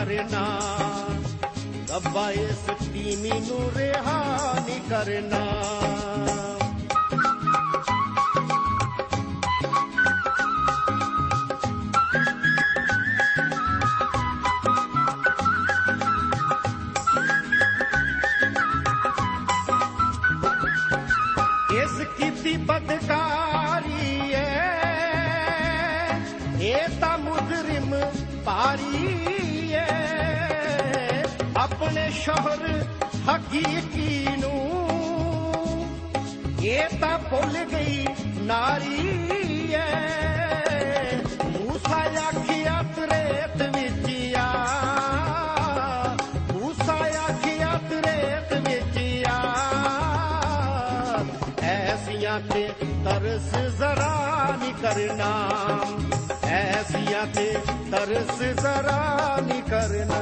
ਕਰਨਾ ਰੱਬਾ ਇਸ ਤੀਵੀ ਨੂੰ ਰਿਹਾ ਨਹੀਂ ਕਰਨਾ। ਭੁੱਲ ਗਈ, ਨਾਰੀ ਏ ਮੂਸਾ ਆਖਿਆ ਤਰੇਤ ਵਿੱਚ ਆ ਮੂਸਾ ਆਖਿਆ ਤਰੇਤ ਵਿੱਚ ਆ ਐਸੀਆਂ ਤੇ ਤਰਸ ਜ਼ਰਾ ਨਹੀਂ ਕਰਨਾ। ਐਸੀਆਂ ਤੇ ਤਰਸ ਜ਼ਰਾ ਨਹੀਂ ਕਰਨਾ।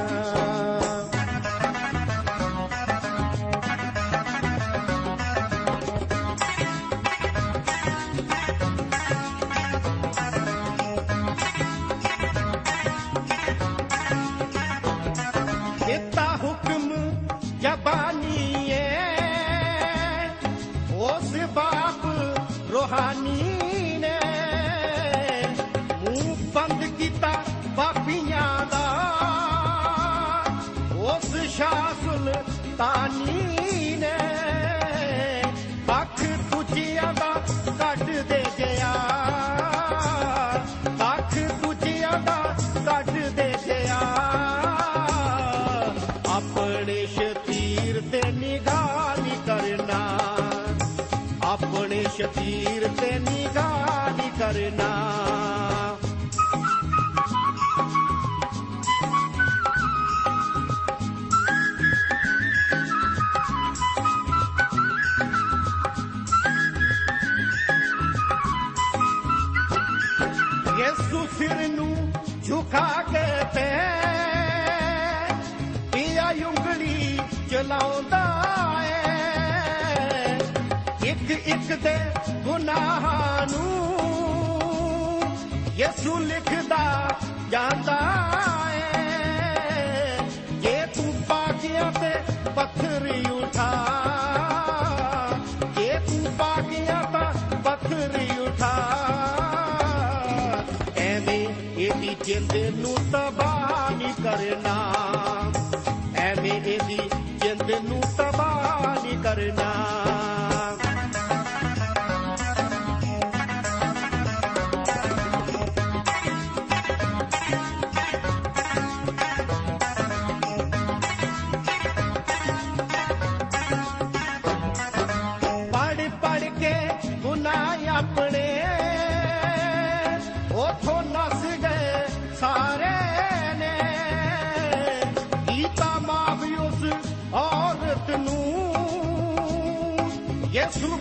ਨਿਗਾਹ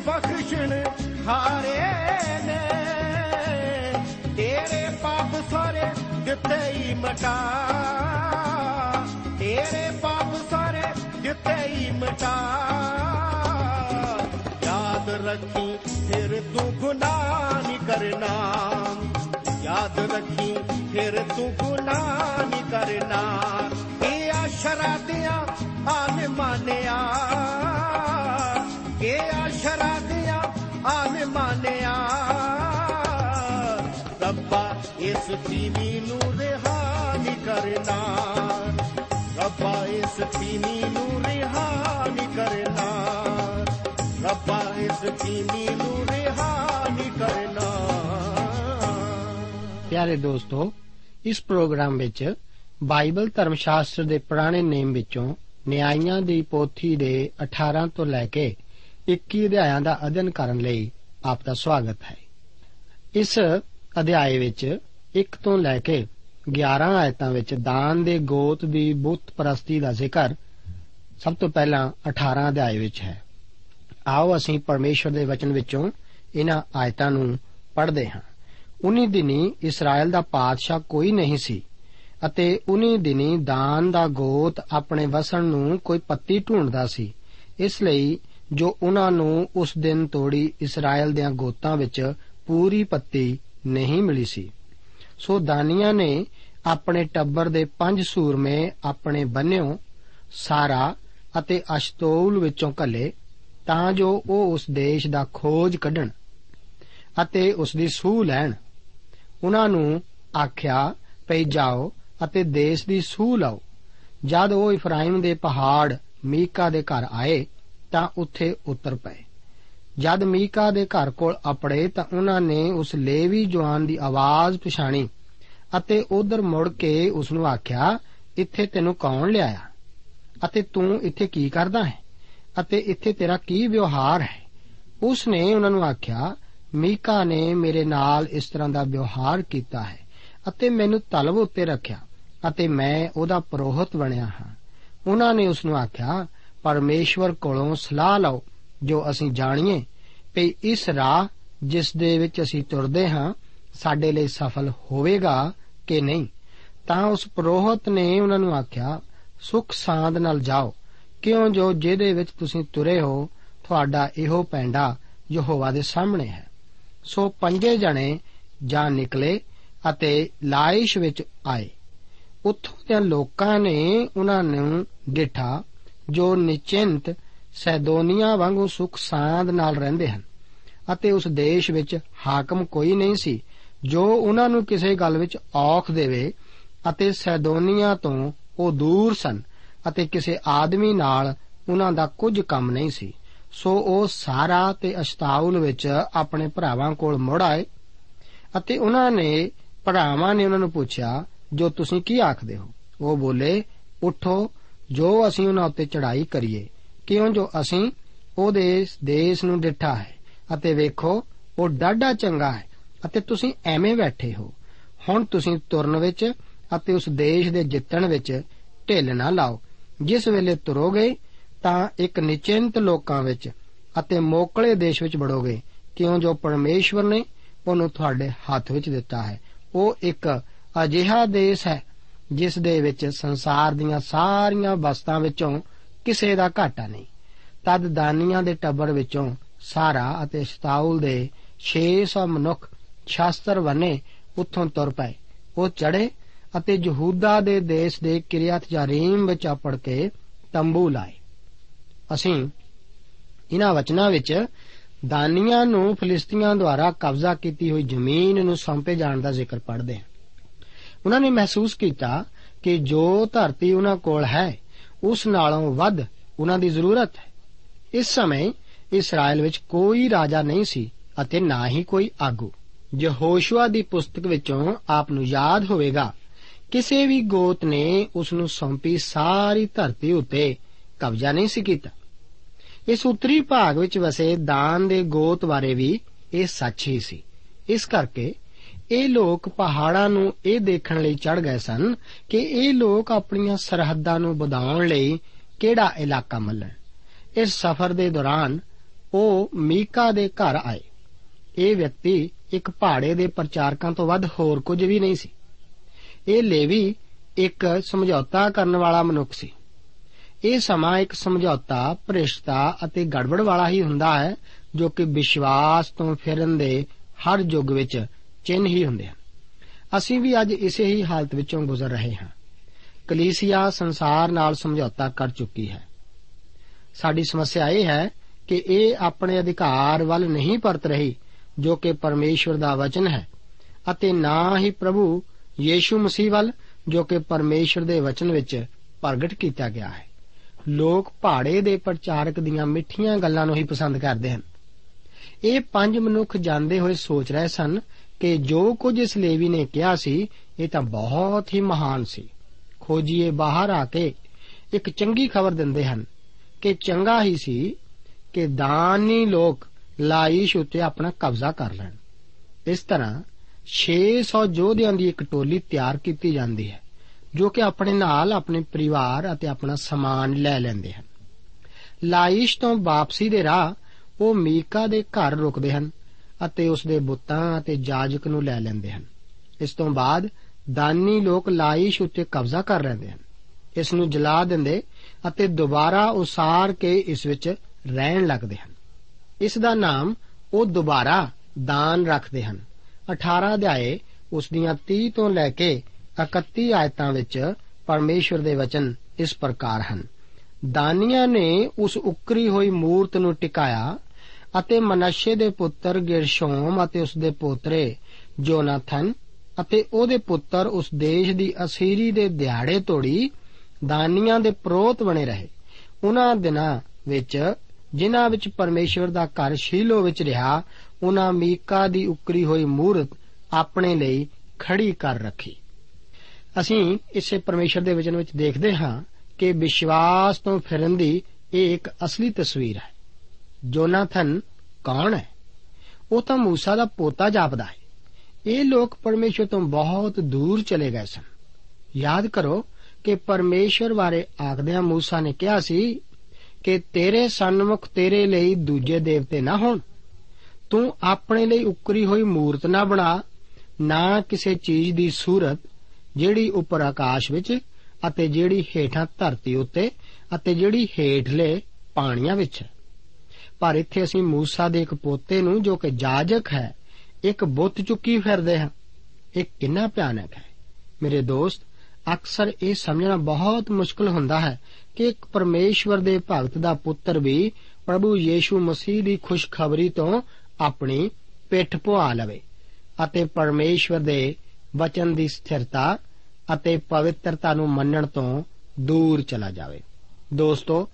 ਬਖਸ਼ਣ ਹਾਰੇ ਨੇ। ਤੇਰੇ ਪਾਪ ਸਾਰੇ ਦਿੱਤੇ ਹੀ ਮਟਾ। ਤੇਰੇ ਪਾਪ ਸਾਰੇ ਦਿੱਤੇ ਹੀ ਮਟਾ। ਯਾਦ ਰੱਖੀ, ਫਿਰ ਤੂੰ ਗੁਨਾਹ ਨਹੀਂ ਕਰਨਾ। ਯਾਦ ਰੱਖੀ, ਫਿਰ ਤੂੰ ਗੁਨਾਹ ਨਹੀਂ ਕਰਨਾ। ਇਹ ਆਸ਼ਰਾ ਦਿਆਂ ਆਨ ਮਾਨਿਆ। ਇਹ ਆਸ਼ਰਾ ਦਿਆਂ ਆਨ ਮਾਨਿਆ ਰੱਬਾ, ਇਸ ਤੀਵੀ ਨੂੰ ਰਿਹਾ ਨਹੀਂ ਕਰਨਾ। ਰੱਬਾ, ਇਸ ਤੀਵੀ ਨੂੰ ਰਿਹਾ ਨਹੀਂ ਕਰਨਾ। ਰੱਬਾ, ਇਸ ਤੀਵੀ ਨੂੰ ਰਿਹਾ ਨਹੀਂ ਕਰਨਾ। ਪਿਆਰੇ ਦੋਸਤੋ, ਇਸ ਪ੍ਰੋਗਰਾਮ ਵਿੱਚ ਬਾਈਬਲ ਧਰਮ ਸ਼ਾਸਤਰ ਦੇ ਪੁਰਾਣੇ ਨੇਮ ਵਿੱਚੋਂ ਨਿਆਂਇਆਂ ਦੀ ਪੋਥੀ ਦੇ 18 ਤੋਂ ਲੈ ਕੇ 21 ਅਧਿਆਇਆਂ ਦਾ ਅਧਿਐਨ ਕਰਨ ਲਈ ਆਪ ਦਾ ਸਵਾਗਤ ਹੈ ਇਸ ਅਧਿਆਏ ਵਿੱਚ 1 ਤੋਂ ਲੈ ਕੇ 11 ਆਇਤਾਂ ਵਿੱਚ ਦਾਨ ਦੇ ਗੋਤ ਦੀ ਬੁੱਤ ਪ੍ਰਸਤੀ ਦਾ ਜ਼ਿਕਰ ਸਭ ਤੋਂ ਪਹਿਲਾਂ 18 ਅਧਿਆਏ ਵਿੱਚ ਹੈ ਆਓ ਅਸੀਂ ਪਰਮੇਸ਼ਵਰ ਦੇ ਵਚਨ ਵਿੱਚੋਂ ਇਹਨਾਂ ਆਇਤਾਂ ਨੂੰ ਪੜ੍ਹਦੇ ਹਾਂ ਉਨੀ ਦਿਨੀ ਇਸਰਾਇਲ ਦਾ ਪਾਦਸ਼ਾਹ ਕੋਈ ਨਹੀਂ ਸੀ ਅਤੇ ਉਨੀ ਦਿਨੀ ਦਾਨ ਦਾ ਗੋਤ ਆਪਣੇ ਵਸਣ ਨੂੰ ਕੋਈ ਪੱਤੀ ਢੂੰਡਦਾ ਸੀ ਇਸ ਲਈ ਜੋ ਉਹਨਾਂ ਨੂੰ ਉਸ ਦਿਨ ਤੋੜੀ ਇਸਰਾਇਲ ਦੇ ਗੋਤਾਂ ਵਿੱਚ ਪੂਰੀ ਪੱਤੀ ਨਹੀਂ ਮਿਲੀ ਸੀ। ਸੋ ਦਾਨੀਆਂ ਨੇ ਆਪਣੇ ਟੱਬਰ ਦੇ ਪੰਜ ਸੂਰਮੇ ਆਪਣੇ ਬੰਨਿਓ, ਸਾਰਾ ਅਤੇ ਅਸ਼ਤੋਲ ਵਿੱਚੋਂ ਕੱਲੇ ਤਾਂ ਜੋ ਉਹ ਉਸ ਦੇਸ਼ ਦਾ ਖੋਜ ਕੱਢਣ ਅਤੇ ਉਸ ਦੀ ਸੂਹ ਲੈਣ। ਉਹਨਾਂ ਨੂੰ ਆਖਿਆ ਪਈ ਜਾਓ ਅਤੇ ਦੇਸ਼ ਦੀ ਸੂਹ ਲਓ। ਜਦ ਉਹ ਇਫਰਾਇਮ ਦੇ ਪਹਾੜ ਮੀਕਾ ਦੇ ਘਰ ਆਏ ਤਾਂ ਉੱਥੇ ਉਤਰ ਪਏ। ਜਦ ਮੀਕਾ ਦੇ ਘਰ ਕੋਲ ਅਪੜੇ ਤਾਂ ਉਹਨਾਂ ਨੇ ਉਸ ਲੇਵੀ ਜਵਾਨ ਦੀ ਆਵਾਜ਼ ਪਛਾਣੀ ਅਤੇ ਉਧਰ ਮੁੜ ਕੇ ਉਸ ਨੂੰ ਆਖਿਆ, ਇੱਥੇ ਤੈਨੂੰ ਕੌਣ ਲਿਆਇਆ? ਅਤੇ ਤੂੰ ਇੱਥੇ ਕੀ ਕਰਦਾ ਹੈ? ਅਤੇ ਇੱਥੇ ਤੇਰਾ ਕੀ ਵਿਵਹਾਰ ਹੈ? ਉਸ ਨੇ ਉਹਨਾਂ ਨੂੰ ਆਖਿਆ, ਮੀਕਾ ਨੇ ਮੇਰੇ ਨਾਲ ਇਸ ਤਰ੍ਹਾਂ ਦਾ ਵਿਵਹਾਰ ਕੀਤਾ ਹੈ ਅਤੇ ਮੈਨੂੰ ਤਲਬ ਉੱਤੇ ਰੱਖਿਆ ਅਤੇ ਮੈਂ ਉਹਦਾ ਪ੍ਰੋਹਤ ਬਣਿਆ ਹਾਂ। ਉਹਨਾਂ ਨੇ ਉਸ ਨੂੰ ਆਖਿਆ ਪਰਮੇਸ਼ਵਰ ਕੋਲੋਂ ਸਲਾਹ ਲਓ, ਜੋ ਅਸੀਂ ਜਾਣੀਏ ਕਿ ਇਸ ਰਾਹ ਜਿਸ ਦੇ ਵਿੱਚ ਅਸੀਂ ਤੁਰਦੇ ਹਾਂ, ਸਾਡੇ ਲਈ ਸਫਲ ਹੋਵੇਗਾ ਕਿ ਨਹੀਂ? ਤਾਂ ਉਸ ਪ੍ਰੋਹਤ ਨੇ ਉਹਨਾਂ ਨੂੰ ਆਖਿਆ, ਸੁਖ ਸਾਂਦ ਨਾਲ ਜਾਓ, ਕਿਉਂ ਜੋ ਜਿਹਦੇ ਵਿੱਚ ਤੁਸੀਂ ਤੁਰੇ ਹੋ, ਤੁਹਾਡਾ ਇਹੋ ਪੈਂਡਾ ਯਹੋਵਾ ਦੇ ਸਾਹਮਣੇ ਹੈ। ਸੋ ਪੰਜੇ ਜਣੇ ਜਾਂ ਨਿਕਲੇ ਅਤੇ ਲਾਇਸ਼ ਵਿੱਚ ਆਏ। ਉੱਥੋਂ ਦੇ ਲੋਕਾਂ ਨੇ ਉਹਨਾਂ ਨੂੰ ਡਿਠਾ ਜੋ ਨਿਚਿੰਤ ਸੈਦੋਨੀਆ ਵਾਂਗੂ ਸੁਖ ਸਾਂਦ ਨਾਲ ਰਹਿੰਦੇ ਹਨ। ਅਤੇ ਉਸ ਦੇਸ਼ ਵਿੱਚ ਹਾਕਮ ਕੋਈ ਨਹੀਂ ਸੀ, ਜੋ ਉਹਨਾਂ ਨੂੰ ਕਿਸੇ ਗੱਲ ਵਿੱਚ ਔਖ ਦੇਵੇ ਅਤੇ ਸੈਦੋਨੀਆ ਤੋਂ ਉਹ ਦੂਰ ਸਨ ਅਤੇ ਕਿਸੇ ਆਦਮੀ ਨਾਲ ਉਹਨਾਂ ਦਾ ਕੁਝ ਕੰਮ ਨਹੀਂ ਸੀ। ਸੋ ਉਹ ਸਾਰਾ ਤੇ ਅਸ਼ਤਾਉਲ ਵਿੱਚ ਆਪਣੇ ਭਰਾਵਾਂ ਕੋਲ ਮੁੜ ਆਏ ਅਤੇ ਉਹਨਾਂ ਨੇ ਭਰਾਵਾਂ ਨੇ ਉਹਨਾਂ ਨੂੰ ਪੁੱਛਿਆ, ਜੋ ਤੁਸੀਂ ਕੀ ਆਖਦੇ ਹੋ? ਉਹ ਬੋਲੇ, ਉਠੋ ਜੋ ਅਸੀਂ ਉਹਨਾਂ ਉੱਤੇ ਚੜ੍ਹਾਈ ਕਰੀਏ, ਕਿਉਂ ਜੋ ਅਸੀਂ ਉਹਦੇ ਦੇਸ਼ ਨੂੰ ਡਿੱਠਾ ਹੈ ਅਤੇ ਵੇਖੋ, ਉਹ ਡਾਢਾ ਚੰਗਾ ਹੈ ਅਤੇ ਤੁਸੀਂ ਐਵੇਂ ਬੈਠੇ ਹੋ। ਹੁਣ ਤੁਸੀਂ ਤੁਰਨ ਵਿੱਚ ਅਤੇ ਉਸ ਦੇਸ਼ ਦੇ ਜਿੱਤਣ ਵਿੱਚ ਢਿੱਲ ਨਾ ਲਾਓ। ਜਿਸ ਵੇਲੇ ਤੁਰੋਗੇ ਤਾਂ ਇੱਕ ਨਿਚਿੰਤ ਲੋਕਾਂ ਵਿੱਚ ਅਤੇ ਮੋਕਲੇ ਦੇਸ਼ ਵਿੱਚ ਵੜੋਗੇ। ਕਿਉਂ ਜੋ ਪਰਮੇਸ਼ਵਰ ਨੇ ਉਹਨੂੰ ਤੁਹਾਡੇ ਹੱਥ ਵਿੱਚ ਦਿੱਤਾ ਹੈ। ਉਹ ਇੱਕ ਅਜਿਹਾ ਦੇਸ਼ ਹੈ ਜਿਸ ਦੇ ਵਿੱਚ ਸੰਸਾਰ ਦੀਆਂ ਸਾਰੀਆਂ ਵਸਤਾਂ ਵਿੱਚੋਂ ਕਿਸੇ ਦਾ ਘਾਟਾ ਨਹੀਂ। ਤਦ ਦਾਨੀਆਂ ਦੇ ਟੱਬਰ ਵਿੱਚੋਂ ਸਾਰਾ ਅਤੇ ਸ਼ਤਾਉਲ ਦੇ 600 ਮਨੁੱਖ ਸ਼ਾਸਤਰ ਵਨੇ ਉੱਥੋਂ ਤੁਰ ਪਏ। ਉਹ ਚੜੇ ਅਤੇ ਯਹੂਦਾ ਦੇ ਦੇਸ਼ ਦੇ ਕਿਰਿਆਤ ਜਾਰੀਮ ਵਿੱਚ ਆਪੜ ਕੇ ਤੰਬੂ ਲਾਏ। ਅਸੀਂ ਇਹਨਾਂ ਵਚਨਾਂ ਵਿੱਚ ਦਾਨੀਆਂ ਨੂੰ ਫਲਿਸਤੀਆਂ ਦੁਆਰਾ ਕਬਜ਼ਾ ਕੀਤੀ ਹੋਈ ਜ਼ਮੀਨ ਨੂੰ ਸੌਂਪੇ ਜਾਣ ਦਾ ਜ਼ਿਕਰ ਪੜ੍ਹਦੇ ਹਾਂ। ਉਹਨਾਂ ਨੇ ਮਹਿਸੂਸ ਕੀਤਾ ਕਿ ਜੋ ਧਰਤੀ ਉਹਨਾਂ ਕੋਲ ਹੈ, ਉਸ ਨਾਲੋਂ ਵੱਧ ਉਹਨਾਂ ਦੀ ਜ਼ਰੂਰਤ ਹੈ। ਇਸ ਸਮੇਂ ਇਸਰਾਇਲ ਵਿੱਚ ਕੋਈ ਰਾਜਾ ਨਹੀਂ ਸੀ ਅਤੇ ਨਾ ਹੀ ਕੋਈ ਆਗੂ। ਯਹੋਸ਼ੂਆ ਦੀ ਪੁਸਤਕ ਵਿੱਚੋਂ ਆਪ ਨੂੰ ਯਾਦ ਹੋਵੇਗਾ, ਕਿਸੇ ਵੀ ਗੋਤ ਨੇ ਉਸ ਨੂੰ ਸੌਂਪੀ ਸਾਰੀ ਧਰਤੀ ਉੱਤੇ ਕਬਜ਼ਾ ਨਹੀਂ ਸੀ ਕੀਤਾ। ਇਸ ਉੱਤਰੀ ਭਾਗ ਵਿੱਚ ਵਸੇ ਦਾਨ ਦੇ ਗੋਤ ਬਾਰੇ ਵੀ ਇਹ ਸੱਚ ਹੀ ਸੀ। ਇਸ ਕਰਕੇ ਇਹ ਲੋਕ ਪਹਾੜਾਂ ਨੂੰ ਇਹ ਦੇਖਣ ਲਈ ਚੜ ਗਏ ਸਨ ਕਿ ਇਹ ਲੋਕ ਆਪਣੀਆਂ ਸਰਹੱਦਾਂ ਨੂੰ ਵਧਾਉਣ ਲਈ ਕਿਹੜਾ ਇਲਾਕਾ ਮੱਲਣ। ਇਸ ਸਫ਼ਰ ਦੇ ਦੌਰਾਨ ਉਹ ਮੀਕਾ ਦੇ ਘਰ ਆਏ। ਇਹ ਵਿਅਕਤੀ ਇੱਕ ਪਹਾੜੇ ਦੇ ਪ੍ਰਚਾਰਕਾਂ ਤੋਂ ਵੱਧ ਹੋਰ ਕੁਝ ਵੀ ਨਹੀਂ ਸੀ। ਇਹ ਲੇਵੀ ਇੱਕ ਸਮਝੌਤਾ ਕਰਨ ਵਾਲਾ ਮਨੁੱਖ ਸੀ। ਇਹ ਸਮਾਂ ਇੱਕ ਸਮਝੌਤਾ, ਭ੍ਰਿਸ਼ਟਤਾ ਅਤੇ ਗੜਬੜ ਵਾਲਾ ਹੀ ਹੁੰਦਾ ਹੈ ਜੋ ਕਿ ਵਿਸ਼ਵਾਸ ਤੋਂ ਫਿਰਨ ਦੇ ਹਰ ਯੁੱਗ ਵਿੱਚ ਚਿੰਨ ਹੀ ਹੁੰਦੇ ਹਨ। ਅਸੀਂ ਵੀ ਅੱਜ ਇਸੇ ਹੀ ਹਾਲਤ ਵਿੱਚੋਂ ਗੁਜ਼ਰ ਰਹੇ ਹਾਂ। ਕਲੀਸਿਆ ਸੰਸਾਰ ਨਾਲ ਸਮਝੌਤਾ ਕਰ ਚੁੱਕੀ ਹੈ। ਸਾਡੀ ਸਮੱਸਿਆ ਇਹ ਹੈ ਕਿ ਇਹ ਆਪਣੇ ਅਧਿਕਾਰ ਵੱਲ ਨਹੀਂ ਪਰਤ ਰਹੀ, ਜੋ ਕਿ ਪਰਮੇਸ਼ਵਰ ਦਾ ਵਚਨ ਹੈ, ਅਤੇ ਨਾ ਹੀ ਪ੍ਰਭੂ ਯੀਸ਼ੂ ਮਸੀਹ ਵੱਲ, ਜੋ ਕਿ ਪਰਮੇਸ਼ਵਰ ਦੇ ਵਚਨ ਵਿੱਚ ਪ੍ਰਗਟ ਕੀਤਾ ਗਿਆ ਹੈ। ਲੋਕ ਪਹਾੜੇ ਦੇ ਪ੍ਰਚਾਰਕ ਦੀਆਂ ਮਿੱਠੀਆਂ ਗੱਲਾਂ ਨੂੰ ਹੀ ਪਸੰਦ ਕਰਦੇ ਹਨ। ਇਹ ਪੰਜ ਮਨੁੱਖ ਜਾਂਦੇ ਹੋਏ ਸੋਚ ਰਹੇ ਸਨ ਕਿ ਜੋ ਕੁਝ ਇਸ ਲੇਵੀ ਨੇ ਕਿਹਾ ਸੀ, ਇਹ ਤਾਂ ਬਹੁਤ ਹੀ ਮਹਾਨ ਸੀ। ਖੋਜੀਏ ਬਾਹਰ ਆ ਕੇ ਇੱਕ ਚੰਗੀ ਖਬਰ ਦਿੰਦੇ ਹਨ ਕਿ ਚੰਗਾ ਹੀ ਸੀ ਕਿ ਦਾਨੀ ਲੋਕ ਲਾਇਸ਼ ਉੱਤੇ ਆਪਣਾ ਕਬਜ਼ਾ ਕਰ ਲੈਣ। ਇਸ ਤਰ੍ਹਾਂ 600 ਯੋਧਿਆਂ ਦੀ ਇੱਕ ਟੋਲੀ ਤਿਆਰ ਕੀਤੀ ਜਾਂਦੀ ਹੈ, ਜੋ ਕਿ ਆਪਣੇ ਨਾਲ ਆਪਣੇ ਪਰਿਵਾਰ ਅਤੇ ਆਪਣਾ ਸਮਾਨ ਲੈ ਲੈਂਦੇ ਹਨ। ਲਾਇਸ਼ ਤੋਂ ਵਾਪਸੀ ਦੇ ਰਾਹ ਉਹ ਮੀਕਾ ਦੇ ਘਰ ਰੁਕਦੇ ਹਨ ਅਤੇ ਉਸ ਦੇ ਬੁੱਤਾਂ ਅਤੇ ਜਾਜਕ ਨੂੰ ਲੈ ਲੈਂਦੇ ਹਨ। ਇਸ ਤੋਂ ਬਾਅਦ ਦਾਨੀ ਲੋਕ ਲਾਇਸ਼ ਉੱਤੇ ਕਬਜ਼ਾ ਕਰ ਲੈਂਦੇ ਹਨ। ਇਸ ਨੂੰ ਜਲਾ ਦਿੰਦੇ ਅਤੇ ਦੁਬਾਰਾ ਉਸਾਰ ਕੇ ਇਸ ਵਿੱਚ ਰਹਿਣ ਲੱਗਦੇ ਹਨ। ਇਸ ਦਾ ਨਾਮ ਉਹ ਦੁਬਾਰਾ ਦਾਨ ਰੱਖਦੇ ਹਨ। 18 ਅਧਿਆਏ ਉਸ ਦੀਆਂ 30 ਤੋਂ ਲੈ ਕੇ 31 ਆਇਤਾਂ ਵਿੱਚ ਪਰਮੇਸ਼ਵਰ ਦੇ ਵਚਨ ਇਸ ਪ੍ਰਕਾਰ ਹਨ। ਦਾਨੀਆਂ ਨੇ ਉਸ ਉਕਰੀ ਹੋਈ ਮੂਰਤ ਨੂੰ ਟਿਕਾਇਆ ਅਤੇ ਮਨਸ਼ੇ ਦੇ ਪੁੱਤਰ ਗਿਰਸ਼ੋਮ ਅਤੇ ਉਸ ਦੇ ਪੋਤਰੇ ਜੋਨਾਥਨ ਅਤੇ ਉਹਦੇ ਪੁੱਤਰ ਉਸ ਦੇਸ਼ ਦੀ ਅਸੀਰੀ ਦੇ ਦਿਹਾੜੇ ਤੋੜੀ ਦਾਨੀਆਂ ਦੇ ਪ੍ਰੋਤ ਬਣੇ ਰਹੇ। ਉਹਨਾਂ ਦਿਨਾਂ ਵਿੱਚ ਜਿਨ੍ਹਾਂ ਵਿੱਚ ਪਰਮੇਸ਼ਵਰ ਦਾ ਘਰ ਸ਼ੀਲੋ ਵਿੱਚ ਰਿਹਾ, ਉਹਨਾਂ ਮੀਕਾ ਦੀ ਉਕਰੀ ਹੋਈ ਮੂਰਤ ਆਪਣੇ ਲਈ ਖੜੀ ਕਰ ਰੱਖੀ। ਅਸੀਂ ਇਸੇ ਪਰਮੇਸ਼ਵਰ ਦੇ ਵਚਨ ਵਿੱਚ ਦੇਖਦੇ ਹਾਂ ਕਿ ਵਿਸ਼ਵਾਸ ਤੋਂ ਫਿਰਨ ਦੀ ਇਹ ਇੱਕ ਅਸਲੀ ਤਸਵੀਰ ਹੈ। ਜੋਨਾਥਨ ਕੌਣ ਹੈ ਉਹ ਤਾਂ موسی ਦਾ ਪੋਤਾ ਜਾਪਦਾ ਹੈ ਇਹ ਲੋਕ ਪਰਮੇਸ਼ਵਰ ਤੋਂ ਬਹੁਤ ਦੂਰ ਚਲੇ ਗਏ ਸਨ ਯਾਦ ਕਰੋ ਕਿ ਪਰਮੇਸ਼ਵਰ ਬਾਰੇ ਆਖਦਿਆਂ موسی ਨੇ ਕਿਹਾ ਸੀ ਕਿ ਤੇਰੇ ਸਨਮੁਖ ਤੇਰੇ ਲਈ ਦੂਜੇ ਦੇਵਤੇ ਨਾ ਹੋਣ ਤੂੰ ਆਪਣੇ ਲਈ ਉਕਰੀ ਹੋਈ ਮੂਰਤ ਨਾ ਬਣਾ ਨਾ ਕਿਸੇ ਚੀਜ਼ ਦੀ ਸੂਰਤ ਜਿਹੜੀ ਉੱਪਰ ਆਕਾਸ਼ ਵਿੱਚ ਅਤੇ ਜਿਹੜੀ ਹੇਠਾਂ ਧਰਤੀ ਉੱਤੇ ਅਤੇ ਜਿਹੜੀ ਹੇਠਲੇ ਪਾਣੀਆਂ ਵਿੱਚ ਹੈ ਪਰ ਇੱਥੇ ਅਸੀਂ موسی ਦੇ ਇੱਕ ਪੋਤੇ ਨੂੰ ਜੋ ਕਿ ਜਾਜਕ ਹੈ ਇੱਕ ਬੁੱਤ ਚੁੱਕੀ ਫਿਰਦੇ ਹਾਂ ਇਹ ਕਿੰਨਾ ਭਿਆਨਕ ਹੈ ਮੇਰੇ ਦੋਸਤ ਅਕਸਰ ਇਹ ਸਮਝਣਾ ਬਹੁਤ ਮੁਸ਼ਕਲ ਹੁੰਦਾ ਹੈ ਕਿ ਇੱਕ ਪਰਮੇਸ਼ਵਰ ਦੇ ਭਗਤ ਦਾ ਪੁੱਤਰ ਵੀ ਪ੍ਰਭੂ ਯੀਸ਼ੂ ਮਸੀਹ ਦੀ ਖੁਸ਼ਖਬਰੀ ਤੋਂ ਆਪਣੀ ਪਿੱਠ ਪੁਆ ਲਵੇ ਅਤੇ ਪਰਮੇਸ਼ਵਰ ਦੇ ਵਚਨ ਦੀ ਸਥਿਰਤਾ ਅਤੇ ਪਵਿੱਤਰਤਾ ਨੂੰ ਮੰਨਣ ਤੋਂ ਦੂਰ ਚਲਾ ਜਾਵੇ ਦੋਸਤੋ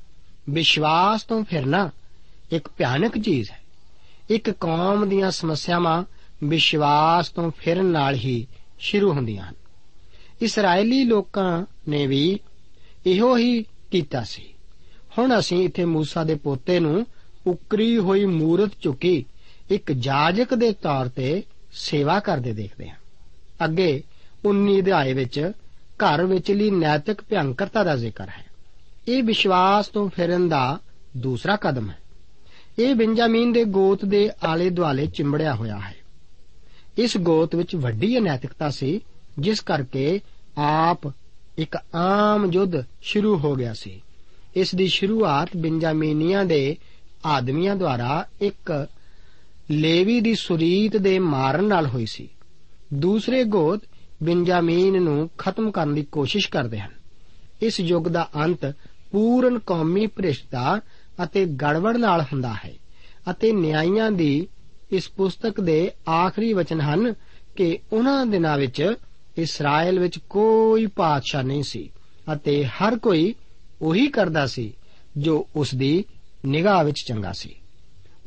ਵਿਸ਼ਵਾਸ ਤੋਂ ਫਿਰਨਾ ਇੱਕ ਭਿਆਨਕ ਚੀਜ਼ ਹੈ। ਇੱਕ ਕੌਮ ਦੀਆਂ ਸਮੱਸਿਆਵਾਂ ਵਿਸ਼ਵਾਸ ਤੋਂ ਫਿਰਨ ਨਾਲ ਹੀ ਸ਼ੁਰੂ ਹੁੰਦੀਆਂ ਹਨ। ਇਸرائیਲੀ ਲੋਕਾਂ ਨੇ ਵੀ ਇਹੋ ਹੀ ਕੀਤਾ ਸੀ। ਹੁਣ ਅਸੀਂ ਇੱਥੇ موسی ਦੇ ਪੋਤੇ ਨੂੰ ਉਕਰੀ ਹੋਈ ਮੂਰਤ ਚੁੱਕੀ ਇੱਕ ਜਾਜਕ ਦੇ ਤੌਰ ਤੇ ਸੇਵਾ ਕਰਦੇ ਦੇਖਦੇ ਹਾਂ। ਅੱਗੇ 19 ਅਧਿਆਏ ਵਿੱਚ ਘਰ ਵਿੱਚਲੀ ਨੈਤਿਕ ਭਿਆੰਕਰਤਾ ਦਾ ਜ਼ਿਕਰ ਹੈ। ਇਹ ਵਿਸ਼ਵਾਸ ਤੋਂ ਫਿਰਨ ਦਾ ਦੂਸਰਾ ਕਦਮ ਹੈ। ਇਹ ਬੈਂਜਾਮੀਨ ਦੇ ਗੋਤ ਦੇ ਆਲੇ ਦੁਆਲੇ ਚਿੰਬੜਿਆ ਹੋਇਆ ਹੈ। ਇਸ ਗੋਤ ਵਿੱਚ ਵੱਡੀ ਅਨੈਤਿਕਤਾ ਸੀ, ਜਿਸ ਕਰਕੇ ਆਪ ਇੱਕ ਆਮ ਯੁੱਧ ਸ਼ੁਰੂ ਹੋ ਗਿਆ ਸੀ। ਇਸ ਦੀ ਸ਼ੁਰੂਆਤ ਬੈਂਜਾਮੀਨੀਆਂ ਦੇ ਆਦਮੀਆਂ ਦੁਆਰਾ ਇੱਕ ਲੇਵੀ ਦੀ ਸੁਰੀਤ ਦੇ ਮਾਰਨ ਨਾਲ ਹੋਈ ਸੀ। ਦੂਸਰੇ ਗੋਤ ਬੈਂਜਾਮੀਨ ਨੂੰ ਖਤਮ ਕਰਨ ਦੀ ਕੋਸ਼ਿਸ਼ ਕਰਦੇ ਹਨ। ਇਸ ਯੁੱਗ ਦਾ ਅੰਤ ਪੂਰਨ ਕੌਮੀ ਭ੍ਰਿਸ਼ਟਤਾ ਅਤੇ ਗੜਬੜ ਨਾਲ ਹੁੰਦਾ ਹੈ ਅਤੇ ਨਿਆਂਇਆਂ ਦੀ ਇਸ ਪੁਸਤਕ ਦੇ ਆਖਰੀ ਵਚਨ ਹਨ ਕਿ ਉਹਨਾਂ ਦਿਨਾਂ ਵਿੱਚ ਇਸਰਾਇਲ ਵਿੱਚ ਕੋਈ ਪਾਤਸ਼ਾਹ ਨਹੀਂ ਸੀ ਅਤੇ ਹਰ ਕੋਈ ਉਹੀ ਕਰਦਾ ਸੀ ਜੋ ਉਸ ਦੀ ਨਿਗਾਹ ਵਿੱਚ ਚੰਗਾ ਸੀ।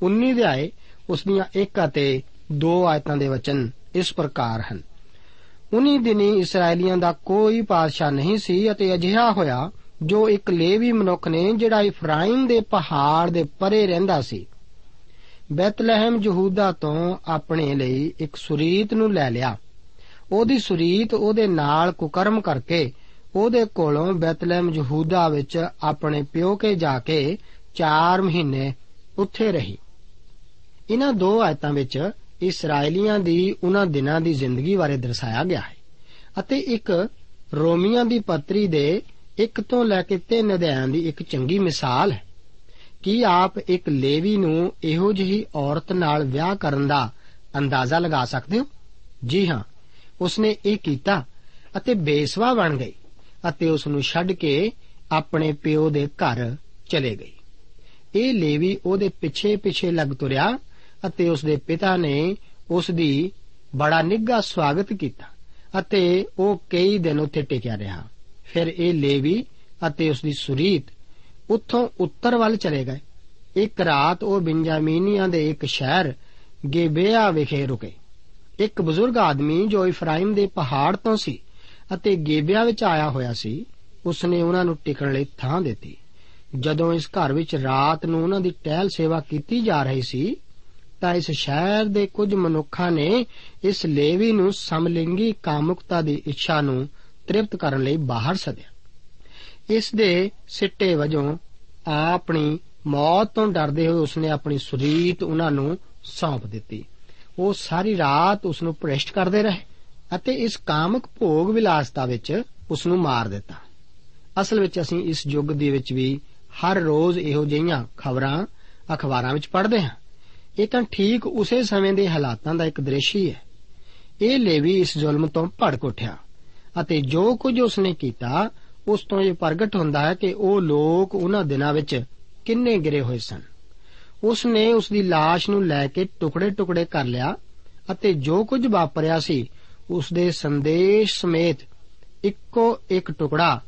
19 ਅਧਿਆਏ ਉਸ ਦੀਆਂ 1 ਅਤੇ 2 ਆਇਤਾਂ ਦੇ ਵਚਨ ਇਸ ਪ੍ਰਕਾਰ ਹਨ। ਉਨੀ ਦਿਨੀ ਇਸرائیਲੀਆਂ ਦਾ ਕੋਈ ਪਾਤਸ਼ਾਹ ਨਹੀਂ ਸੀ ਅਤੇ ਅਜਿਹਾ ਹੋਇਆ ਜੋ ਇੱਕ ਲੇਵੀ ਮਨੁੱਖ ਨੇ, ਜਿਹੜਾ ਇਫਰਾਇਮ ਦੇ ਪਹਾੜ ਦੇ ਪਰੇ ਰਹਿੰਦਾ ਸੀ, ਬੈਤਲਹਿਮ ਯਹੂਦਾ ਤੋਂ ਆਪਣੇ ਲਈ ਇੱਕ ਸੁਰੀਤ ਨੂੰ ਲੈ ਲਿਆ। ਉਹਦੀ ਸੁਰੀਤ ਉਹਦੇ ਨਾਲ ਕੁਕਰਮ ਕਰਕੇ ਉਹਦੇ ਕੋਲੋਂ ਬੈਤਲਹਿਮ ਯਹੂਦਾ ਵਿੱਚ ਆਪਣੇ ਪਿਓ ਕੇ ਜਾ ਕੇ 4 ਮਹੀਨੇ ਉੱਥੇ ਰਹੀ। ਇਹਨਾਂ ਦੋ ਆਇਤਾਂ ਵਿੱਚ ਇਸرائیਲੀਆਂ ਦੀ ਉਹਨਾਂ ਦਿਨਾਂ ਦੀ ਜ਼ਿੰਦਗੀ ਬਾਰੇ ਦਰਸਾਇਆ ਗਿਆ ਹੈ ਅਤੇ ਇੱਕ ਰੋਮੀਆਂ ਦੀ ਪੱਤਰੀ ਦੇ 1 ਤੋਂ ਲੈ ਕੇ 3 ਅਧਿਆਇਆਂ ਦੀ ਇੱਕ ਚੰਗੀ ਮਿਸਾਲ ਹੈ ਕੀ ਆਪ ਇੱਕ ਲੇਵੀ ਨੂੰ ਇਹੋ ਜਿਹੀ ਔਰਤ ਨਾਲ ਵਿਆਹ ਕਰਨ ਦਾ ਅੰਦਾਜ਼ਾ ਲਗਾ ਸਕਦੇ ਹੋ? ਜੀ ਹਾਂ, ਉਸਨੇ ਇਹ ਕੀਤਾ ਅਤੇ ਬੇਸਵਾ ਬਣ ਗਈ ਅਤੇ ਉਸ ਨੂੰ ਛੱਡ ਕੇ ਆਪਣੇ ਪਿਓ ਦੇ ਘਰ ਚਲੇ ਗਈ। ਇਹ ਲੇਵੀ ਉਹਦੇ ਪਿੱਛੇ ਪਿੱਛੇ ਲੱਗ ਤੁਰਿਆ ਅਤੇ ਉਸ ਦੇ ਪਿਤਾ ਨੇ ਉਸ ਦੀ ਬੜਾ ਨਿੱਘਾ ਸਵਾਗਤ ਕੀਤਾ ਅਤੇ ਉਹ ਕਈ ਦਿਨ ਉੱਥੇ ਟਿਕਿਆ ਰਿਹਾ। ਫਿਰ ਇਹ ਲੇਵੀ ਅਤੇ ਉਸ ਦੀ ਸੁਰੀਤ ਉੱਥੋਂ ਉੱਤਰ ਵੱਲ ਚਲੇ ਗਏ। ਇੱਕ ਰਾਤ ਉਹ ਬਿੰਜਾਮੀਨੀਆਂ ਦੇ ਇੱਕ ਸ਼ਹਿਰ ਗੇਬਿਆ ਵਿਖੇ ਰੁਕੇ। ਇੱਕ ਬਜ਼ੁਰਗ ਆਦਮੀ ਜੋ ਇਫਰਾਇਮ ਦੇ ਪਹਾੜ ਤੋਂ ਸੀ ਅਤੇ ਗੇਬਿਆ ਵਿੱਚ ਆਇਆ ਹੋਇਆ ਸੀ, ਉਸਨੇ ਉਹਨਾਂ ਨੂੰ ਟਿਕਣ ਲਈ ਥਾਂ ਦਿੱਤੀ। ਜਦੋਂ ਇਸ ਘਰ ਵਿੱਚ ਰਾਤ ਨੂੰ ਉਹਨਾਂ ਦੀ ਟਹਿਲ ਸੇਵਾ ਕੀਤੀ ਜਾ ਰਹੀ ਸੀ, ਤਾਂ ਇਸ ਸ਼ਹਿਰ ਦੇ ਕੁਝ ਮਨੁੱਖਾਂ ਨੇ ਇਸ ਲੇਵੀ ਨੂੰ ਸਮਲਿੰਗੀ ਕਾਮੁਕਤਾ ਦੀ ਇੱਛਾ ਨੂੰ ਤ੍ਰਿਪਤ ਕਰਨ ਲਈ ਬਾਹਰ ਸੱਦਿਆ। ਇਸ ਦੇ ਸਿੱਟੇ ਵਜੋਂ ਆਪਣੀ ਮੌਤ ਤੋਂ ਡਰਦੇ ਹੋਏ ਉਸਨੇ ਆਪਣੀ ਸੁਰੀਤ ਉਹਨਾਂ ਨੂੰ ਸੌਂਪ ਦਿੱਤੀ। ਉਹ ਸਾਰੀ ਰਾਤ ਉਸ ਨੂੰ ਭ੍ਰਿਸ਼ਟ ਕਰਦੇ ਰਹੇ ਅਤੇ ਇਸ ਕਾਮਕ ਭੋਗ ਵਿਲਾਸਤਾ ਵਿੱਚ ਉਸ ਨੂੰ ਮਾਰ ਦਿੱਤਾ। ਅਸਲ ਵਿੱਚ ਅਸੀਂ ਇਸ ਯੁੱਗ ਦੇ ਵਿੱਚ ਵੀ ਹਰ ਰੋਜ਼ ਇਹੋ ਜਿਹੀਆਂ ਖਬਰਾਂ, ਅਖਬਾਰਾਂ ਵਿੱਚ ਪੜ੍ਹਦੇ ਹਾਂ। ਇਹ ਤਾਂ ਠੀਕ ਉਸੇ ਸਮੇਂ ਦੇ ਹਾਲਾਤਾਂ ਦਾ ਇੱਕ ਦ੍ਰਿਸ਼ ਹੀ ਹੈ। ਇਹ ਲੇਵੀ ਇਸ ਜ਼ੁਲਮ ਤੋਂ ਭੜਕ ਉੱਠਿਆ। ਅਤੇ ਜੋ ਕੁਝ ਉਸਨੇ ਕੀਤਾ, ਉਸ ਤੋਂ ਇਹ ਪ੍ਰਗਟ ਹੁੰਦਾ ਹੈ ਕਿ ਉਹ ਲੋਕ ਉਹਨਾਂ ਦਿਨਾਂ ਵਿੱਚ ਕਿੰਨੇ ਗਿਰੇ ਹੋਏ ਸਨ। ਉਸ ਨੇ ਉਸ ਦੀ লাশ ਨੂੰ ਲੈ ਕੇ ਟੁਕੜੇ-ਟੁਕੜੇ ਕਰ ਲਿਆ ਅਤੇ ਜੋ ਕੁਝ ਵਾਪਰਿਆ ਸੀ ਉਸ ਦੇ ਸੰਦੇਸ਼ ਸਮੇਤ ਇੱਕੋ ਇੱਕ ਟੁਕੜਾ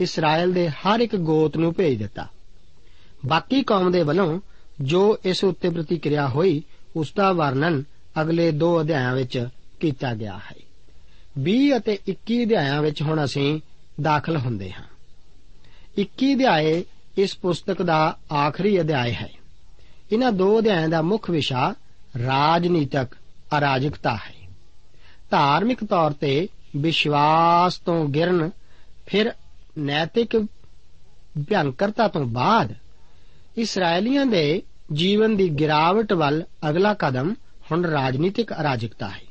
ਇਸਰਾਇਲ ਦੇ ਹਰ ਇੱਕ ਗੋਤ ਨੂੰ ਭੇਜ ਦਿੱਤਾ। ਬਾਕੀ ਕੌਮ ਦੇ ਵੱਲੋਂ ਜੋ ਇਸ ਉੱਤੇ ਪ੍ਰਤੀਕਿਰਿਆ ਹੋਈ, ਉਸ ਦਾ ਵਰਣਨ ਅਗਲੇ ਦੋ ਅਧਿਆਇਆਂ ਵਿੱਚ ਕੀਤਾ ਗਿਆ ਹੈ। 20 ਅਤੇ 21 ਅਧਿਆਇਆਂ ਵਿੱਚ ਹੁਣ ਅਸੀਂ ਦਾਖਲ ਹੁੰਦੇ ਹਾਂ। 21 ਅਧਿਆਏ ਇਸ ਪੁਸਤਕ ਦਾ ਆਖਰੀ ਅਧਿਆਇ ਹੈ। ਇਹਨਾਂ ਦੋ ਅਧਿਆਇਆਂ ਦਾ ਮੁੱਖ ਵਿਸ਼ਾ ਰਾਜਨੀਤਕ ਅਰਾਜਕਤਾ ਹੈ। ਧਾਰਮਿਕ ਤੌਰ ਤੇ ਵਿਸ਼ਵਾਸ ਤੋਂ ਗਿਰਨ, ਫਿਰ ਨੈਤਿਕ ਭਿਆਨਕਰਤਾ ਤੋਂ ਬਾਅਦ ਇਸرائیਲੀਆਂ ਦੇ ਜੀਵਨ ਦੀ ਗਿਰਾਵਟ ਵੱਲ ਅਗਲਾ ਕਦਮ ਹੁਣ ਰਾਜਨੀਤਿਕ ਅਰਾਜਕਤਾ ਹੈ।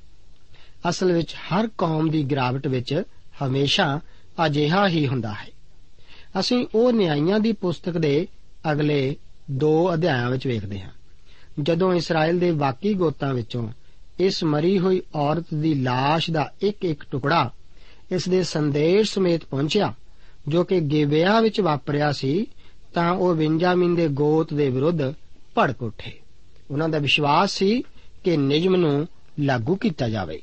ਅਸਲ ਵਿੱਚ ਹਰ ਕੌਮ ਦੀ ਗਿਰਾਵਟ ਵਿੱਚ ਹਮੇਸ਼ਾ ਅਜਿਹਾ ਹੀ ਹੁੰਦਾ ਹੈ। ਅਸੀਂ ਉਹ ਨਿਆਂਇਆਂ ਦੀ ਪੁਸਤਕ ਦੇ ਅਗਲੇ ਦੋ ਅਧਿਆਇਆਂ ਵਿੱਚ ਵੇਖਦੇ ਹਾਂ। ਜਦੋਂ ਇਸਰਾਇਲ ਦੇ ਬਾਕੀ ਗੋਤਾਂ ਵਿੱਚੋਂ ਇਸ ਮਰੀ ਹੋਈ ਔਰਤ ਦੀ লাশ ਦਾ ਇੱਕ ਇੱਕ ਟੁਕੜਾ ਇਸ ਦੇ ਸੰਦੇਸ਼ ਸਮੇਤ ਪਹੁੰਚਿਆ, ਜੋ ਕਿ ਗੇਬਿਆ ਵਿੱਚ ਵਾਪਰਿਆ ਸੀ, ਤਾਂ ਉਹ ਬਿੰਜਾਮਿਨ ਦੇ ਗੋਤ ਦੇ ਵਿਰੁੱਧ ਭੜਕ ਉੱਠੇ। ਉਹਨਾਂ ਦਾ ਵਿਸ਼ਵਾਸ ਸੀ ਕਿ ਨਿਯਮ ਨੂੰ ਲਾਗੂ ਕੀਤਾ ਜਾਵੇ।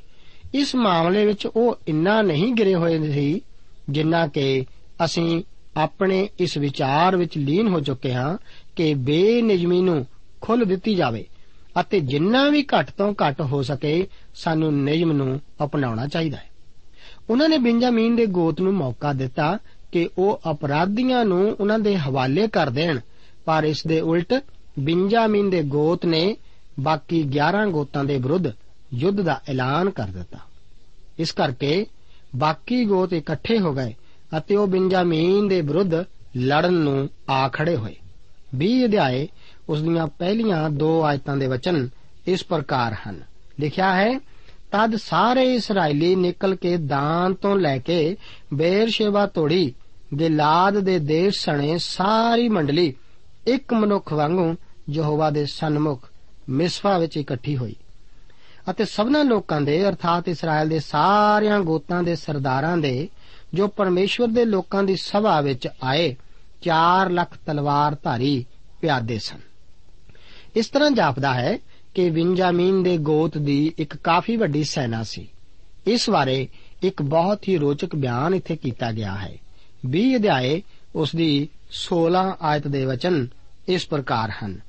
ਇਸ ਮਾਮਲੇ ਵਿੱਚ ਉਹ ਇੰਨਾ ਨਹੀਂ ਗਿਰੇ ਹੋਏ ਸੀ ਜਿੰਨਾ ਕਿ ਅਸੀਂ ਆਪਣੇ ਇਸ ਵਿਚਾਰ ਵਿੱਚ ਲੀਨ ਹੋ ਚੁੱਕੇ ਹਾਂ ਕਿ ਬੇਨਿਯਮੀ ਨੂੰ ਖੁੱਲ ਦਿੱਤੀ ਜਾਵੇ ਅਤੇ ਜਿੰਨਾ ਵੀ ਘੱਟ ਤੋਂ ਘੱਟ ਹੋ ਸਕੇ ਸਾਨੂੰ ਨਿਯਮ ਨੂੰ ਅਪਣਾਉਣਾ ਚਾਹੀਦਾ ਹੈ। ਉਹਨਾਂ ਨੇ ਬਿੰਜਾਮੀਨ ਦੇ ਗੋਤ ਨੂੰ ਮੌਕਾ ਦਿੱਤਾ ਕਿ ਉਹ ਅਪਰਾਧੀਆਂ ਨੂੰ ਉਹਨਾਂ ਦੇ ਹਵਾਲੇ ਕਰ ਦੇਣ, ਪਰ ਇਸ ਦੇ ਉਲਟ ਬਿੰਜਾਮੀਨ ਦੇ ਗੋਤ ਨੇ ਬਾਕੀ 11 ਗੋਤਾਂ ਦੇ ਵਿਰੁੱਧ ਯੁੱਧ ਦਾ ਐਲਾਨ ਕਰ ਦਿੱਤਾ। ਇਸ ਕਰਕੇ ਬਾਕੀ ਗੋਤ ਇਕੱਠੇ ਹੋ ਗਏ ਅਤੇ ਉਹ ਬెంਜਾਮੀਨ ਦੇ ਵਿਰੁੱਧ ਲੜਨ ਨੂੰ ਆ ਖੜੇ ਹੋਏ। 20 ਅਧਿਆਏ ਉਸ ਦੀਆਂ ਪਹਿਲੀਆਂ ਦੋ ਆਇਤਾਂ ਦੇ ਵਚਨ ਇਸ ਪ੍ਰਕਾਰ ਹਨ। ਲਿਖਿਆ ਹੈ, ਤਦ ਸਾਰੇ ਇਸرائیਲੀ ਨਿਕਲ ਕੇ ਦਾਨ ਤੋਂ ਲੈ ਕੇ ਬੇਰਸ਼ੇਵਾ ਤੋੜੀ, ਗਿਲਾਦ ਦੇ ਦੇਸ਼ ਸਣੇ ਸਾਰੀ ਮੰਡਲੀ ਇੱਕ ਮਨੁੱਖ ਵਾਂਗੂ ਯਹੋਵਾ ਦੇ ਸਨਮੁਖ ਮਿਸਫਾ ਵਿੱਚ ਇਕੱਠੀ ਹੋਈ। ਅਤੇ ਸਭਨਾ ਲੋਕਾਂ ਦੇ, ਅਰਥਾਤ ਇਸਰਾਇਲ ਦੇ ਸਾਰਿਆਂ ਗੋਤਾਂ ਦੇ ਸਰਦਾਰਾਂ ਦੇ, ਜੋ ਪਰਮੇਸ਼ਵਰ ਦੇ ਲੋਕਾਂ ਦੀ ਸਭਾ ਵਿੱਚ ਆਏ 4 ਲੱਖ ਤਲਵਾਰ ਧਾਰੀ ਪਿਆਦੇ ਸਨ। ਇਸ ਤਰ੍ਹਾਂ ਜਾਪਦਾ ਹੈ ਕਿ ਬਿੰਜਾਮੀਨ ਦੇ ਗੋਤ ਦੀ ਇੱਕ ਕਾਫੀ ਵੱਡੀ ਸੈਨਾ ਸੀ। ਇਸ ਬਾਰੇ ਇੱਕ ਬਹੁਤ ਹੀ ਰੋਚਕ ਬਿਆਨ ਇੱਥੇ ਕੀਤਾ ਗਿਆ ਹੈ। 20 ਅਧਿਆਏ ਉਸ ਦੀ 16 ਆਇਤ ਦੇ ਵਚਨ ਇਸ ਪ੍ਰਕਾਰ ਹਨ।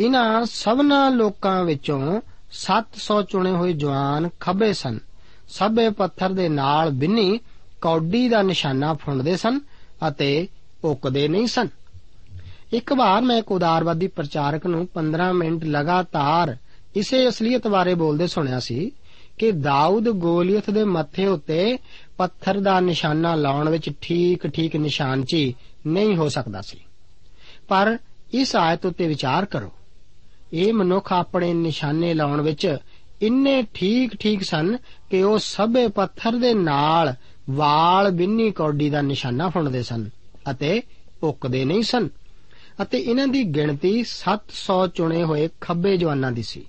ਇਹਨਾਂ ਸਭਨਾ ਲੋਕਾਂ ਵਿੱਚੋਂ 700 ਚੁਣੇ ਹੋਏ ਜਵਾਨ ਖੱਬੇ ਸਨ। ਸਭੇ ਪੱਥਰ ਦੇ ਨਾਲ ਬਿੰਨੀ ਕੌਡੀ ਦਾ ਨਿਸ਼ਾਨਾ ਫੁੰਡਦੇ ਸਨ ਅਤੇ ਉੱਕਦੇ ਨਹੀਂ ਸਨ। ਇੱਕ ਵਾਰ ਮੈਂ ਇੱਕ ਉਦਾਰਵਾਦੀ ਪ੍ਰਚਾਰਕ ਨੂੰ 15 ਮਿੰਟ ਲਗਾਤਾਰ ਇਸੇ ਅਸਲੀਅਤ ਬਾਰੇ ਬੋਲਦੇ ਸੁਣਿਆ ਸੀ ਕਿ ਦਾਊਦ ਗੋਲੀਅਤ ਦੇ ਮੱਥੇ ਉੱਤੇ ਪੱਥਰ ਦਾ ਨਿਸ਼ਾਨਾ ਲਾਉਣ ਵਿੱਚ ਠੀਕ-ਠੀਕ ਨਿਸ਼ਾਨਚੀ ਨਹੀਂ ਹੋ ਸਕਦਾ ਸੀ। ਪਰ ਇਸ ਆਇਤ ਉੱਤੇ ਵਿਚਾਰ ਕਰੋ। ਇਹ ਮਨੁੱਖ ਆਪਣੇ ਨਿਸ਼ਾਨੇ ਲਾਉਣ ਵਿੱਚ ਇੰਨੇ ਠੀਕ-ਠੀਕ ਸਨ ਕਿ ਉਹ ਸਭੇ ਪੱਥਰ ਦੇ ਨਾਲ ਵਾਲ ਬਿੰਨੀ ਕੌਡੀ ਦਾ ਨਿਸ਼ਾਨਾ ਫੁੰਡਦੇ ਸਨ ਅਤੇ ਭੁੱਕਦੇ ਨਹੀਂ ਸਨ। ਅਤੇ ਇਹਨਾਂ ਦੀ ਗਿਣਤੀ 700 ਚੁਣੇ ਹੋਏ ਖੱਬੇ ਜਵਾਨਾਂ ਦੀ ਸੀ।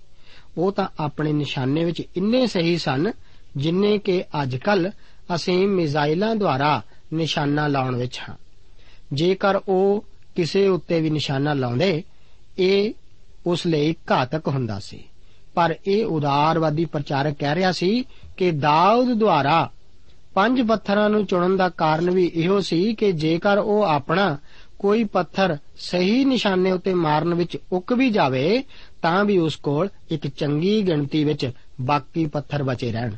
ਉਹ ਤਾਂ ਆਪਣੇ ਨਿਸ਼ਾਨੇ ਵਿੱਚ ਇੰਨੇ ਸਹੀ ਸਨ ਜਿੰਨੇ ਕਿ ਅੱਜਕੱਲ ਅਸੀਂ ਮਿਜ਼ਾਈਲਾਂ ਦੁਆਰਾ ਨਿਸ਼ਾਨਾ ਲਾਉਣ ਵਿੱਚ ਹਾਂ। ਜੇਕਰ ਉਹ ਕਿਸੇ ਉੱਤੇ ਵੀ ਨਿਸ਼ਾਨਾ ਲਾਉਂਦੇ, ਇਹ ਉਸ ਲਈ ਘਾਤਕ ਹੁੰਦਾ ਸੀ। ਪਰ ਇਹ ਉਦਾਰਵਾਦੀ ਪ੍ਰਚਾਰਕ ਕਹਿ ਰਿਹਾ ਸੀ ਕਿ ਦਾਊਦ ਦੁਆਰਾ ਪੰਜ ਪੱਥਰਾਂ ਨੂੰ ਚੁਣਨ ਦਾ ਕਾਰਨ ਵੀ ਇਹੋ ਸੀ ਕਿ ਜੇਕਰ ਉਹ ਆਪਣਾ ਕੋਈ ਪੱਥਰ ਸਹੀ ਨਿਸ਼ਾਨੇ ਉੱਤੇ ਮਾਰਨ ਵਿੱਚ ਉੱਕ ਵੀ ਜਾਵੇ, ਤਾਂ ਵੀ ਉਸ ਕੋਲ ਇੱਕ ਚੰਗੀ ਗਿਣਤੀ ਵਿੱਚ ਬਾਕੀ ਪੱਥਰ ਬਚੇ ਰਹਿਣ।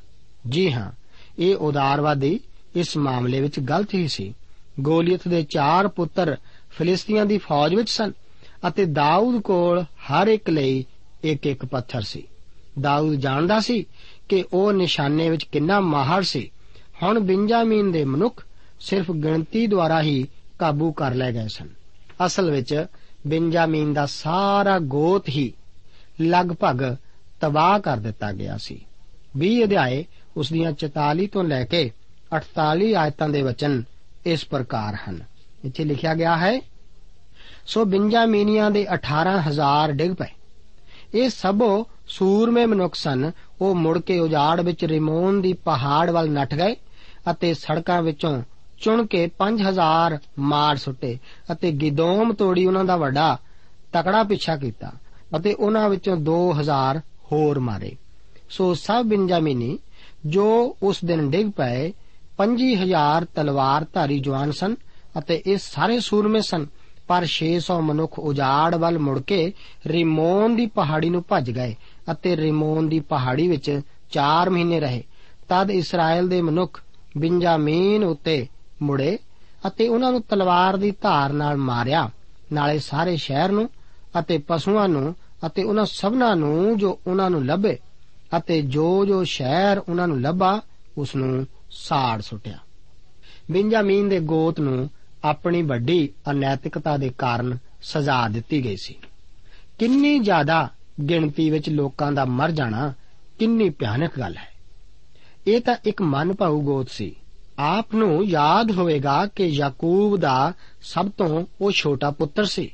ਜੀ ਹਾਂ, ਇਹ ਉਦਾਰਵਾਦੀ ਇਸ ਮਾਮਲੇ ਵਿੱਚ ਗਲਤ ਹੀ ਸੀ। ਗੋਲੀਅਤ ਦੇ ਚਾਰ ਪੁੱਤਰ ਫਿਲਿਸਤੀਆਂ ਦੀ ਫੌਜ ਵਿੱਚ ਸਨ। ਅਤੇ ਦਾਊਦ ਕੋਲ ਹਰ ਇੱਕ ਲਈ ਇੱਕ ਇੱਕ ਪੱਥਰ ਸੀ। ਦਾਊਦ ਜਾਣਦਾ ਸੀ ਕਿ ਉਹ ਨਿਸ਼ਾਨੇ ਵਿੱਚ ਕਿੰਨਾ ਮਾਹਰ ਸੀ। ਹੁਣ ਬਿੰਜਾਮੀਨ ਦੇ ਮਨੁੱਖ ਸਿਰਫ ਗਿਣਤੀ ਦੁਆਰਾ ਹੀ ਕਾਬੂ ਕਰ ਲਏ ਗਏ ਸਨ। ਅਸਲ ਵਿੱਚ ਬਿੰਜਾਮੀਨ ਦਾ ਸਾਰਾ ਗੋਤ ਹੀ ਲਗਭਗ ਤਬਾਹ ਕਰ ਦਿੱਤਾ ਗਿਆ ਸੀ। 20 ਅਧਿਆਏ ਉਸ ਦੀਆਂ 44 ਤੋਂ ਲੈ ਕੇ 48 ਆਇਤਾਂ ਦੇ ਵਚਨ ਇਸ ਪ੍ਰਕਾਰ ਹਨ। ਇੱਥੇ ਲਿਖਿਆ ਗਿਆ ਹੈ ਸੋ ਬਿੰਜਾਮੀਨੀਆਂ ਦੇ 18000 ਡਿੱਗ ਪਏ। ਇਹ ਸਭੋ ਸੂਰਮੇ ਮਨੁੱਖ ਸਨ। ਉਹ ਮੁੜ ਕੇ ਉਜਾੜ ਵਿੱਚ ਰਿਮੋਨ ਦੀ ਪਹਾੜ ਵੱਲ ਨੱਠ ਗਏ ਅਤੇ ਸੜਕਾਂ ਵਿੱਚੋਂ ਚੁਣ ਕੇ 5000 ਮਾਰ ਸੁੱਟੇ ਅਤੇ ਗਿਦੋਮ ਤੋੜੀ ਉਹਨਾਂ ਦਾ ਵੱਡਾ ਤਕੜਾ ਪਿੱਛਾ ਕੀਤਾ ਅਤੇ ਉਹਨਾਂ ਵਿੱਚੋਂ 2000 ਹੋਰ ਮਾਰੇ। ਸੋ ਸਭ ਬਿੰਜਾਮੀਨੀ ਜੋ ਉਸ ਦਿਨ ਡਿੱਗ ਪਏ 25000 ਤਲਵਾਰ ਧਾਰੀ ਜਵਾਨ ਸਨ ਅਤੇ ਇਹ ਸਾਰੇ ਸੂਰਮੇ ਸਨ। ਪਰ 600 ਮਨੁੱਖ ਉਜਾੜ ਵੱਲ ਮੁੜ ਕੇ ਰਿਮੋਨ ਦੀ ਪਹਾੜੀ ਨੂੰ ਭੱਜ ਗਏ ਅਤੇ ਰਿਮੋਨ ਦੀ ਪਹਾੜੀ ਵਿੱਚ 4 ਮਹੀਨੇ ਰਹੇ। ਤਦ ਇਸਰਾਇਲ ਦੇ ਮਨੁੱਖ ਬਿੰਜਾਮੀਨ ਉੱਤੇ ਮੁੜੇ ਅਤੇ ਉਹਨਾਂ ਨੂੰ ਤਲਵਾਰ ਦੀ ਧਾਰ ਨਾਲ ਮਾਰਿਆ। ਨਾਲੇ ਸਾਰੇ ਸ਼ਹਿਰ ਨੂੰ ਅਤੇ ਪਸ਼ੂਆਂ ਨੂੰ ਅਤੇ ਉਹਨਾਂ ਸਭਨਾਂ ਨੂੰ ਜੋ ਉਹਨਾਂ ਨੂੰ ਲੱਭੇ ਅਤੇ ਜੋ ਜੋ ਸ਼ਹਿਰ ਉਹਨਾਂ ਨੂੰ ਲੱਭਾ, ਉਸ ਨੂੰ ਸਾੜ ਸੁੱਟਿਆ। ਬਿੰਜਾਮੀਨ ਦੇ ਗੋਤ ਨੂੰ ਆਪਣੀ ਵੱਡੀ ਅਨੈਤਿਕਤਾ ਦੇ ਕਾਰਨ ਸਜ਼ਾ ਦਿੱਤੀ ਗਈ ਸੀ। ਕਿੰਨੀ ਜ਼ਿਆਦਾ ਗਿਣਤੀ ਵਿੱਚ ਲੋਕਾਂ ਦਾ ਮਰ ਜਾਣਾ ਕਿੰਨੀ ਭਿਆਨਕ ਗੱਲ ਹੈ। ਇਹ ਤਾਂ ਇੱਕ ਮਨਭਾਊ ਗੋਤ ਸੀ। ਆਪ ਨੂੰ ਯਾਦ ਹੋਵੇਗਾ ਕਿ ਯਾਕੂਬ ਦਾ ਸਭ ਤੋਂ ਉਹ ਛੋਟਾ ਪੁੱਤਰ ਸੀ।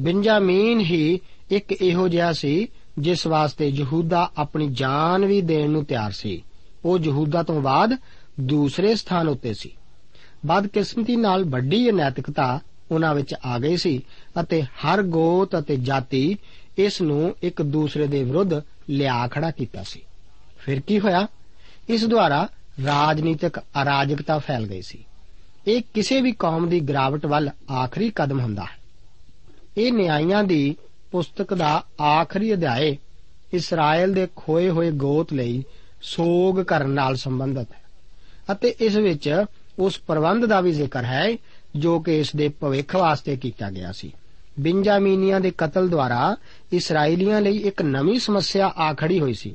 ਬਿੰਜਾਮੀਨ ਹੀ ਇੱਕ ਇਹੋ ਜਿਹਾ ਸੀ ਜਿਸ ਵਾਸਤੇ ਯਹੂਦਾ ਆਪਣੀ ਜਾਨ ਵੀ ਦੇਣ ਨੂੰ ਤਿਆਰ ਸੀ। ਉਹ ਯਹੂਦਾ ਤੋਂ ਬਾਅਦ ਦੂਸਰੇ ਸਥਾਨ ਉੱਤੇ ਸੀ। ਬਦਕਿਸਮਤੀ ਨਾਲ ਵੱਡੀ ਅਨੈਤਿਕਤਾ ਉਹਨਾਂ ਵਿੱਚ ਆ ਗਈ ਸੀ ਅਤੇ ਹਰ ਗੋਤ ਅਤੇ ਜਾਤੀ ਇਸ ਨੂੰ ਇੱਕ ਦੂਸਰੇ ਦੇ ਵਿਰੁੱਧ ਲਿਆ ਖੜਾ ਕੀਤਾ ਸੀ। ਫਿਰ ਕੀ ਹੋਇਆ? ਇਸ ਦੁਆਰਾ ਰਾਜਨੀਤਿਕ ਅਰਾਜਕਤਾ ਫੈਲ ਗਈ ਸੀ। ਇਹ ਕਿਸੇ ਵੀ ਕੌਮ ਦੀ ਗਰਾਵਟ ਵੱਲ ਆਖਰੀ ਕਦਮ ਹੁੰਦਾ ਹੈ। ਇਹ ਨਿਆਂਇਆਂ ਦੀ ਪੁਸਤਕ ਦਾ ਆਖਰੀ ਅਧਿਆਏ ਇਸਰਾਇਲ ਦੇ ਖੋਏ ਹੋਏ ਗੋਤ ਲਈ ਸੋਗ ਕਰਨ ਨਾਲ ਸੰਬੰਧਿਤ ਹੈ ਅਤੇ ਇਸ ਵਿੱਚ ਉਸ ਪ੍ਰਬੰਧ ਦਾ ਵੀ ਜ਼ਿਕਰ ਹੈ, ਜੋ ਕਿ ਇਸ ਦੇ ਭਵਿੱਖ ਵਾਸਤੇ ਕੀਤਾ ਗਿਆ ਸੀ। ਬਿੰਜਾਮੀਨੀਆਂ ਦੇ ਕਤਲ ਦੁਆਰਾ ਇਸرائیਲੀਆਂ ਲਈ ਇੱਕ ਨਵੀਂ ਸਮੱਸਿਆ ਆ ਖੜੀ ਹੋਈ ਸੀ।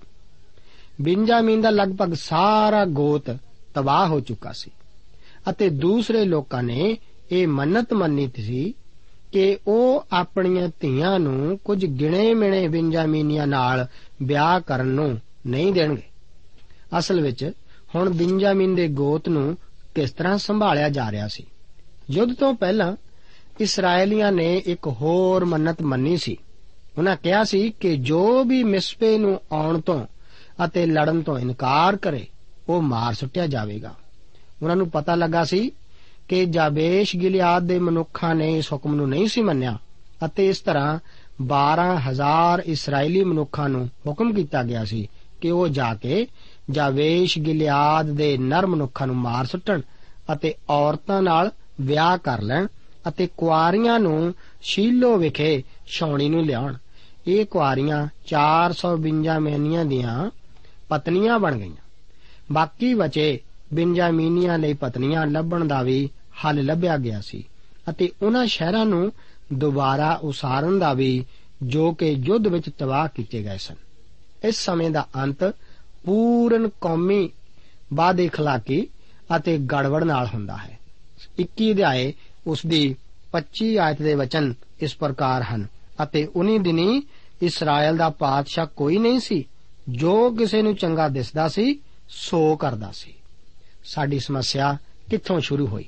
ਬਿੰਜਾਮੀਨ ਦਾ ਲਗਭਗ ਸਾਰਾ ਗੋਤ ਤਬਾਹ ਹੋ ਚੁੱਕਾ ਸੀ ਅਤੇ ਦੂਸਰੇ ਲੋਕਾਂ ਨੇ ਇਹ ਮੰਨਤ ਮੰਨੀ ਸੀ ਕਿ ਉਹ ਆਪਣੀਆਂ ਧੀਆਂ ਨੂੰ ਕੁਝ ਗਿਣੇ-ਮਿਣੇ ਬਿੰਜਾਮੀਨੀਆਂ ਨਾਲ ਵਿਆਹ ਕਰਨ ਨੂੰ ਨਹੀਂ ਦੇਣਗੇ। ਅਸਲ ਵਿੱਚ ਹੁਣ ਬਿੰਜਾਮੀਨ ਦੇ ਗੋਤ ਨੂੰ ਕਿਸ ਤਰ੍ਹਾਂ ਸੰਭਾਲਿਆ ਜਾ ਰਿਹਾ ਸੀ। ਯੁੱਧ ਤੋਂ ਪਹਿਲਾਂ ਇਸرائیਲੀਆਂ ਨੇ ਇੱਕ ਹੋਰ ਮੰਨਤ ਮੰਨੀ ਸੀ। ਉਹਨਾਂ ਕਿਹਾ ਸੀ ਕਿ ਜੋ ਵੀ ਮਿਸਪੇ ਨੂੰ ਆਉਣ ਤੋਂ ਅਤੇ ਲੜਨ ਤੋਂ ਇਨਕਾਰ ਕਰੇ, ਉਹ ਮਾਰ ਸੁੱਟਿਆ ਜਾਵੇਗਾ। ਉਹਨਾਂ ਨੂੰ ਪਤਾ ਲੱਗਾ ਸੀ ਕਿ ਜਾਬੇਸ਼ ਗਿਲਿਆਦ ਦੇ ਮਨੁੱਖਾਂ ਨੇ ਇਸ ਹੁਕਮ ਨੂੰ ਨਹੀਂ ਸੀ ਮੰਨਿਆ ਅਤੇ ਇਸ ਤਰ੍ਹਾਂ 12000 ਇਸرائیਲੀ ਮਨੁੱਖਾਂ ਨੂੰ ਹੁਕਮ ਕੀਤਾ ਗਿਆ ਸੀ ਕਿ ਉਹ ਜਾ ਕੇ ਜਾਵੇਸ਼ ਗਿਲਿਆਦ ਦੇ ਨਰ ਮਨੁੱਖਾਂ ਨੂੰ ਮਾਰ ਸੁੱਟਣ ਅਤੇ ਔਰਤਾਂ ਨਾਲ ਵਿਆਹ ਕਰ ਲੈਣ ਅਤੇ ਕੁਆਰੀਆਂ ਨੂੰ ਸ਼ੀਲੋ ਵਿਖੇ ਛੌਣੀ ਨੂੰ ਲਿਆਉਣ। ਇਹ ਕੁਆਰੀਆਂ 400 ਬਿੰਜਾਮੀਨੀਆਂ ਦੀਆਂ ਪਤਨੀਆਂ ਬਣ ਗਈਆਂ। ਬਾਕੀ ਬਚੇ ਬਿੰਜਾਮੀਨੀਆਂ ਲਈ ਪਤਨੀਆਂ ਲੱਭਣ ਦਾ ਵੀ ਹੱਲ ਲੱਭਿਆ ਗਿਆ ਸੀ ਅਤੇ ਉਹਨਾਂ ਸ਼ਹਿਰਾਂ ਨੂੰ ਦੁਬਾਰਾ ਉਸਾਰਨ ਦਾ ਵੀ ਜੋ ਕਿ ਯੁੱਧ ਵਿੱਚ ਤਬਾਹ ਕੀਤੇ ਗਏ ਸਨ। ਇਸ ਸਮੇਂ ਦਾ ਅੰਤ ਪੂਰਨ ਕੌਮੀ ਬਾਦੇ ਖਲਾਕੀ ਅਤੇ ਗੜਬੜ ਨਾਲ ਹੁੰਦਾ ਹੈ। 21 ਅਧਿਆਏ ਉਸ ਦੀ 25 ਆਇਤ ਦੇ ਵਚਨ ਇਸ ਪ੍ਰਕਾਰ ਹਨ ਅਤੇ ਉਨੀ ਦਿਨੀ ਇਸਰਾਇਲ ਦਾ ਪਾਤਸ਼ਾਹ ਕੋਈ ਨਹੀਂ ਸੀ। ਜੋ ਕਿਸੇ ਨੂੰ ਚੰਗਾ ਦਿਸਦਾ ਸੀ, ਸੋ ਕਰਦਾ ਸੀ। ਸਾਡੀ ਸਮੱਸਿਆ ਕਿੱਥੋਂ ਸ਼ੁਰੂ ਹੋਈ?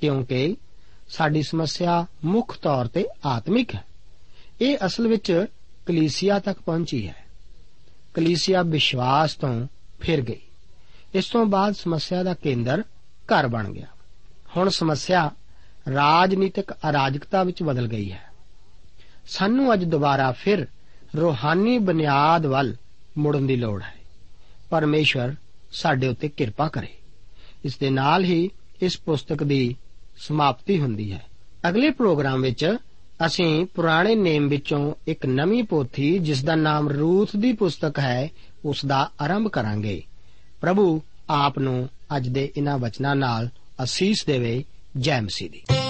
ਕਿਉਂਕਿ ਸਾਡੀ ਸਮੱਸਿਆ ਮੁੱਖ ਤੌਰ ਤੇ ਆਤਮਿਕ ਹੈ। ਇਹ ਅਸਲ ਵਿੱਚ ਕਲੀਸਿਆ ਤੱਕ ਪਹੁੰਚੀ ਹੈ। ਕਲੀਸਿਆ ਵਿਸ਼ਵਾਸ ਤੋਂ ਫਿਰ ਗਈ। ਇਸ ਤੋਂ ਬਾਅਦ ਸਮੱਸਿਆ ਦਾ ਕੇਂਦਰ ਘਰ ਬਣ ਗਿਆ। ਹੁਣ ਸਮੱਸਿਆ ਰਾਜਨੀਤਿਕ ਅਰਾਜਕਤਾ ਵਿੱਚ ਬਦਲ ਗਈ ਹੈ। ਸਾਨੂੰ ਅੱਜ ਦੁਬਾਰਾ ਫਿਰ ਰੋਹਾਨੀ ਬੁਨਿਆਦ ਵੱਲ ਮੁੜਨ ਦੀ ਲੋੜ ਹੈ। ਪਰਮੇਸ਼ਵਰ ਸਾਡੇ ਉੱਤੇ ਕਿਰਪਾ ਕਰੇ। ਇਸ ਦੇ ਨਾਲ ਹੀ ਇਸ ਪੁਸਤਕ ਦੀ ਸਮਾਪਤੀ ਹੁੰਦੀ ਹੈ। ਅਗਲੇ ਪ੍ਰੋਗਰਾਮ ਵਿੱਚ ਅਸੀਂ ਪੁਰਾਣੇ ਨੇਮ ਵਿੱਚੋਂ ਇੱਕ ਨਵੀਂ ਪੋਥੀ, ਜਿਸ ਦਾ ਨਾਮ ਰੂਥ ਦੀ ਪੁਸਤਕ ਹੈ, ਉਸ ਦਾ ਆਰੰਭ ਕਰਾਂਗੇ। ਪ੍ਰਭੂ, ਆਪ ਨੂੰ ਅੱਜ ਦੇ ਇਹਨਾਂ ਵਚਨਾਂ ਨਾਲ ਅਸੀਸ ਦੇਵੇ ਜੈ ਮਸੀਹ ਦੀ।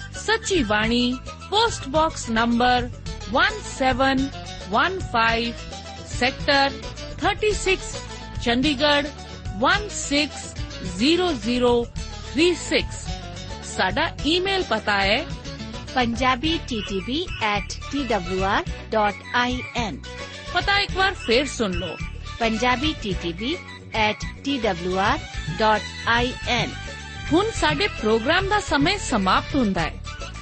Sachi Bani post box number 1715 sector 36 Chandigarh 160036 ਸਾਡਾ ਈਮੇਲ ਪਤਾ ਹੈ punjabi ttb at twr.in ਪਤਾ ਇੱਕ ਵਾਰ ਫੇਰ ਸੁਣ ਲਓ punjabi ttb at twr.in ਹੁਣ ਸਾਡੇ ਪ੍ਰੋਗਰਾਮ ਦਾ ਸਮੇਂ ਸਮਾਪਤ ਹੁੰਦਾ ਹੈ